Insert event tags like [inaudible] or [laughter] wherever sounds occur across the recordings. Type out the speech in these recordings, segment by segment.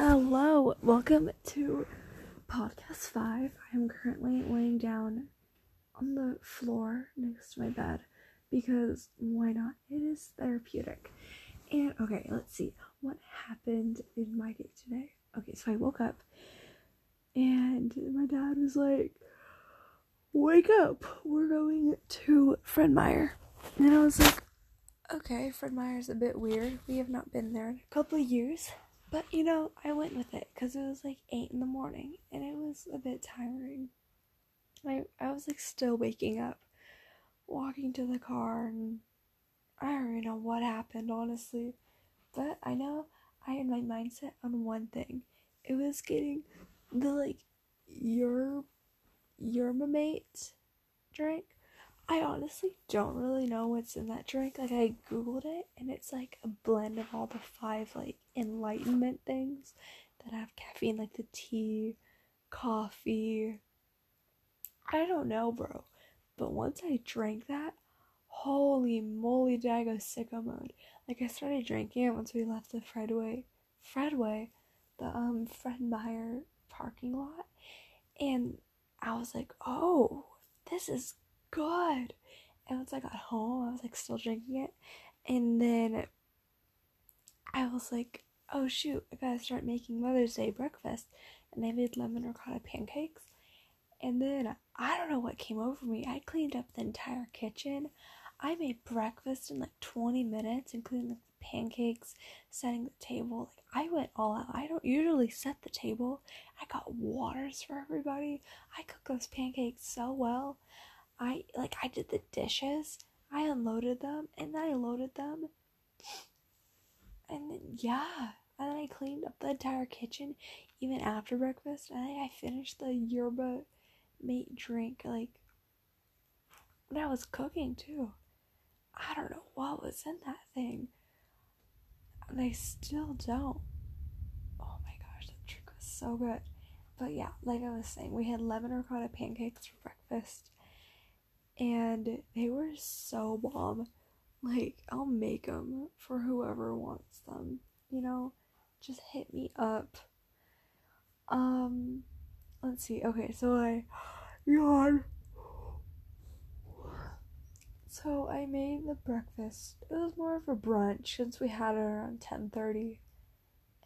Hello, welcome to podcast five. I'm currently laying down on the floor next to my bed because why not? It is therapeutic. And okay, let's see what happened in my day today. Okay, so I woke up and my dad was like, Wake up, we're going to Fred Meyer. And I was like, Okay, Fred Meyer's a bit weird. We have not been there in a couple of years. But you know, I went with it because it was like 8 in the morning and it was a bit tiring. I, I was like still waking up, walking to the car, and I don't even know what happened, honestly. But I know I had my mindset on one thing it was getting the like your yerba mate drink. I honestly don't really know what's in that drink. Like I googled it and it's like a blend of all the five like enlightenment things that have caffeine like the tea, coffee. I don't know, bro. But once I drank that, holy moly did I go sicko mode. Like I started drinking it once we left the Fredway Fredway, the um Fred Meyer parking lot. And I was like, oh, this is good. And once I got home, I was like still drinking it. And then I was like, oh shoot, I gotta start making Mother's Day breakfast. And I made lemon ricotta pancakes. And then I don't know what came over me. I cleaned up the entire kitchen. I made breakfast in like 20 minutes, including like the pancakes, setting the table. Like I went all out. I don't usually set the table. I got waters for everybody. I cook those pancakes so well. I like I did the dishes. I unloaded them and then I loaded them. And then yeah, and then I cleaned up the entire kitchen even after breakfast. And I, I finished the yerba mate drink like when I was cooking too. I don't know what was in that thing. And I still don't. Oh my gosh, that drink was so good. But yeah, like I was saying, we had lemon ricotta pancakes for breakfast and they were so bomb. Like, I'll make them for whoever wants them, you know? Just hit me up. Um, let's see. Okay, so I [gasps] yawn. So I made the breakfast. It was more of a brunch since we had it around 10:30.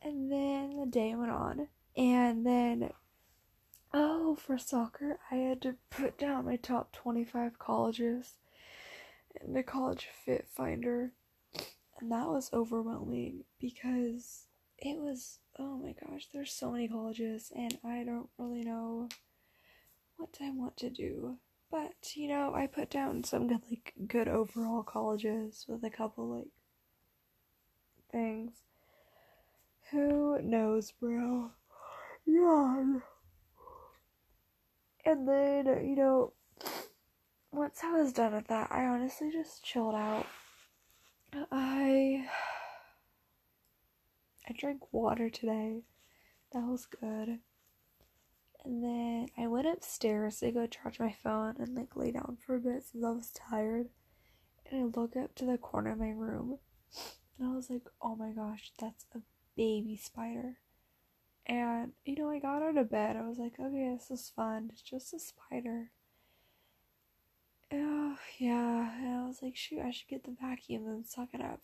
And then the day went on. And then Oh, for soccer, I had to put down my top 25 colleges in the college fit finder. And that was overwhelming because it was, oh my gosh, there's so many colleges and I don't really know what I want to do. But, you know, I put down some good, like, good overall colleges with a couple, like, things. Who knows, bro? [sighs] Yeah. And then, you know, once I was done with that, I honestly just chilled out. I I drank water today. That was good. And then I went upstairs to go charge my phone and like lay down for a bit since I was tired. And I look up to the corner of my room and I was like, oh my gosh, that's a baby spider. And, you know, I got out of bed. I was like, okay, this is fun. It's just a spider. Oh, yeah. And I was like, shoot, I should get the vacuum and suck it up.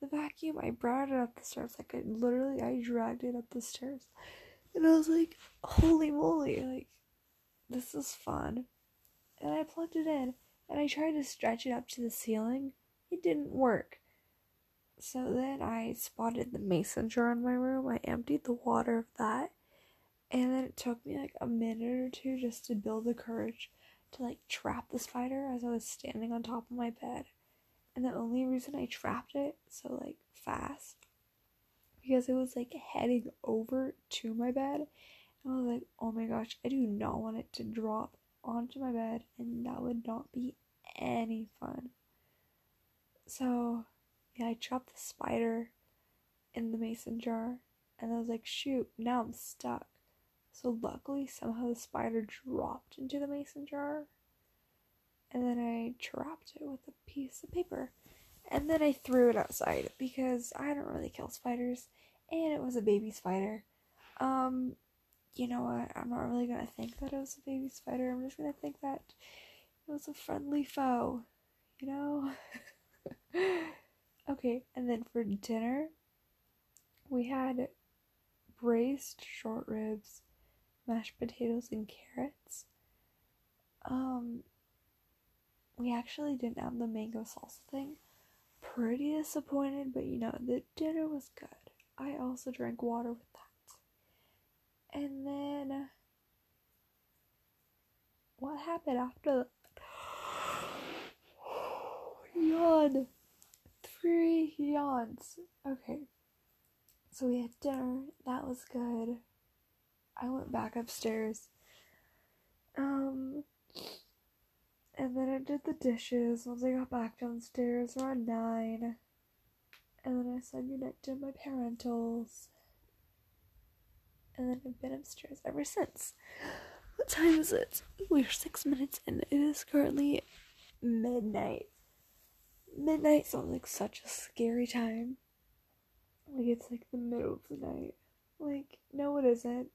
The vacuum, I brought it up the stairs. Like, I literally, I dragged it up the stairs. And I was like, holy moly, like, this is fun. And I plugged it in. And I tried to stretch it up to the ceiling. It didn't work. So then I spotted the mason jar in my room. I emptied the water of that. And then it took me like a minute or two just to build the courage to like trap the spider as I was standing on top of my bed. And the only reason I trapped it so like fast because it was like heading over to my bed. And I was like, oh my gosh, I do not want it to drop onto my bed, and that would not be any fun. So yeah, I trapped the spider in the mason jar and I was like, shoot, now I'm stuck. So luckily, somehow the spider dropped into the mason jar and then I trapped it with a piece of paper. And then I threw it outside because I don't really kill spiders and it was a baby spider. Um, you know what? I'm not really gonna think that it was a baby spider. I'm just gonna think that it was a friendly foe. You know? [laughs] okay, and then for dinner, we had braised short ribs, mashed potatoes, and carrots. Um, we actually didn't have the mango salsa thing. Pretty disappointed, but you know, the dinner was good. I also drank water with that. And then, what happened after that? [sighs] Yawn. Three yawns. Okay. So we had dinner. That was good. I went back upstairs. Um, and then I did the dishes once I got back downstairs around nine. And then I said goodnight to my parentals. And then I've been upstairs ever since. What time is it? We're six minutes in. It is currently midnight. Midnight sounds like such a scary time. Like it's like the middle of the night. Like, no, it isn't.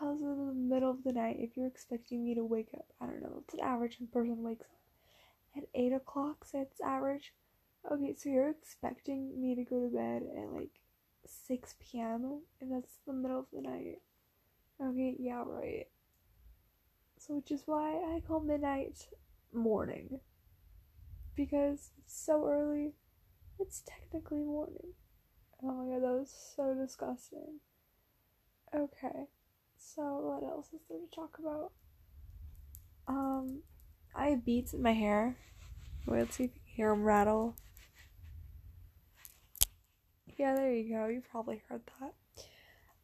How's it in the middle of the night if you're expecting me to wake up? I don't know. It's an average person wakes up at 8 o'clock, so it's average. Okay, so you're expecting me to go to bed at like 6 p.m., and that's the middle of the night. Okay, yeah, right. So, which is why I call midnight morning. Because it's so early, it's technically morning. Oh my god, that was so disgusting. Okay, so what else is there to talk about? Um, I have beads in my hair. Wait, let's see if you can hear them rattle. Yeah, there you go. You probably heard that.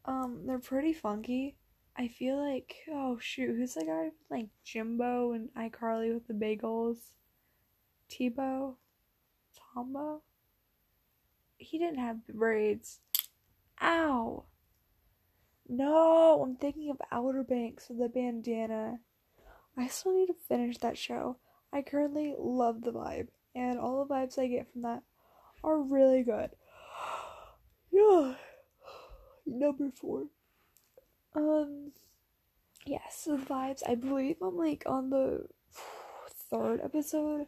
Um, they're pretty funky. I feel like oh shoot, who's the guy like Jimbo and iCarly with the bagels? T-Bo, Tombo. He didn't have braids. Ow. No, I'm thinking of Outer Banks with the bandana. I still need to finish that show. I currently love the vibe, and all the vibes I get from that are really good. [sighs] yeah. Number four. Um, yes, the vibes. I believe I'm like on the [sighs] third episode.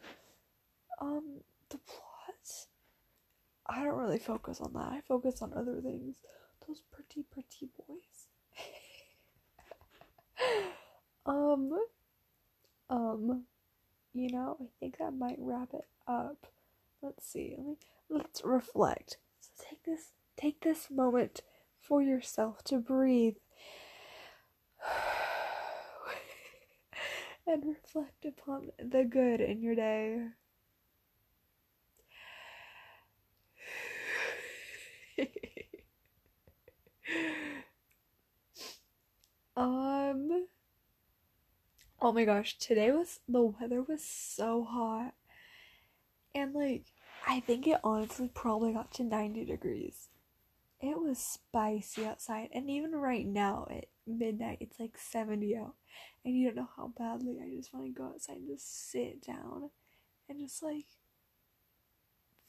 Um, the plot. I don't really focus on that. I focus on other things. Those pretty, pretty boys. [laughs] um, um, you know, I think that might wrap it up. Let's see. Let me let's reflect. So take this take this moment for yourself to breathe [sighs] and reflect upon the good in your day. [laughs] um Oh my gosh, today was the weather was so hot. And like I think it honestly probably got to 90 degrees. It was spicy outside and even right now at midnight it's like 70 out. And you don't know how badly I just want to go outside and just sit down and just like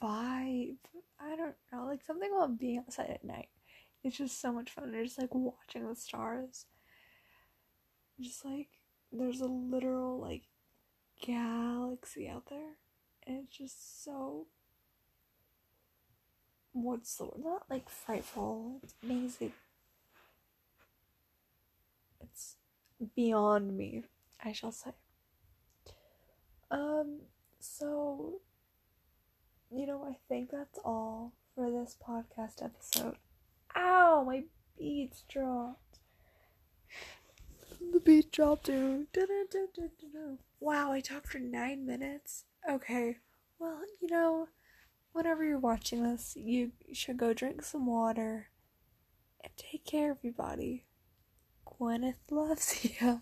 vibe. I don't know, like something about being outside at night. It's just so much fun. You're Just like watching the stars. Just like there's a literal like galaxy out there and it's just so what's the word not like frightful it's amazing it's beyond me i shall say um so you know i think that's all for this podcast episode. Ow my beads dropped. The beat dropped to wow i talked for nine minutes? Okay. Well you know whenever you're watching this you should go drink some water and take care everybody gwyneth loves [laughs] you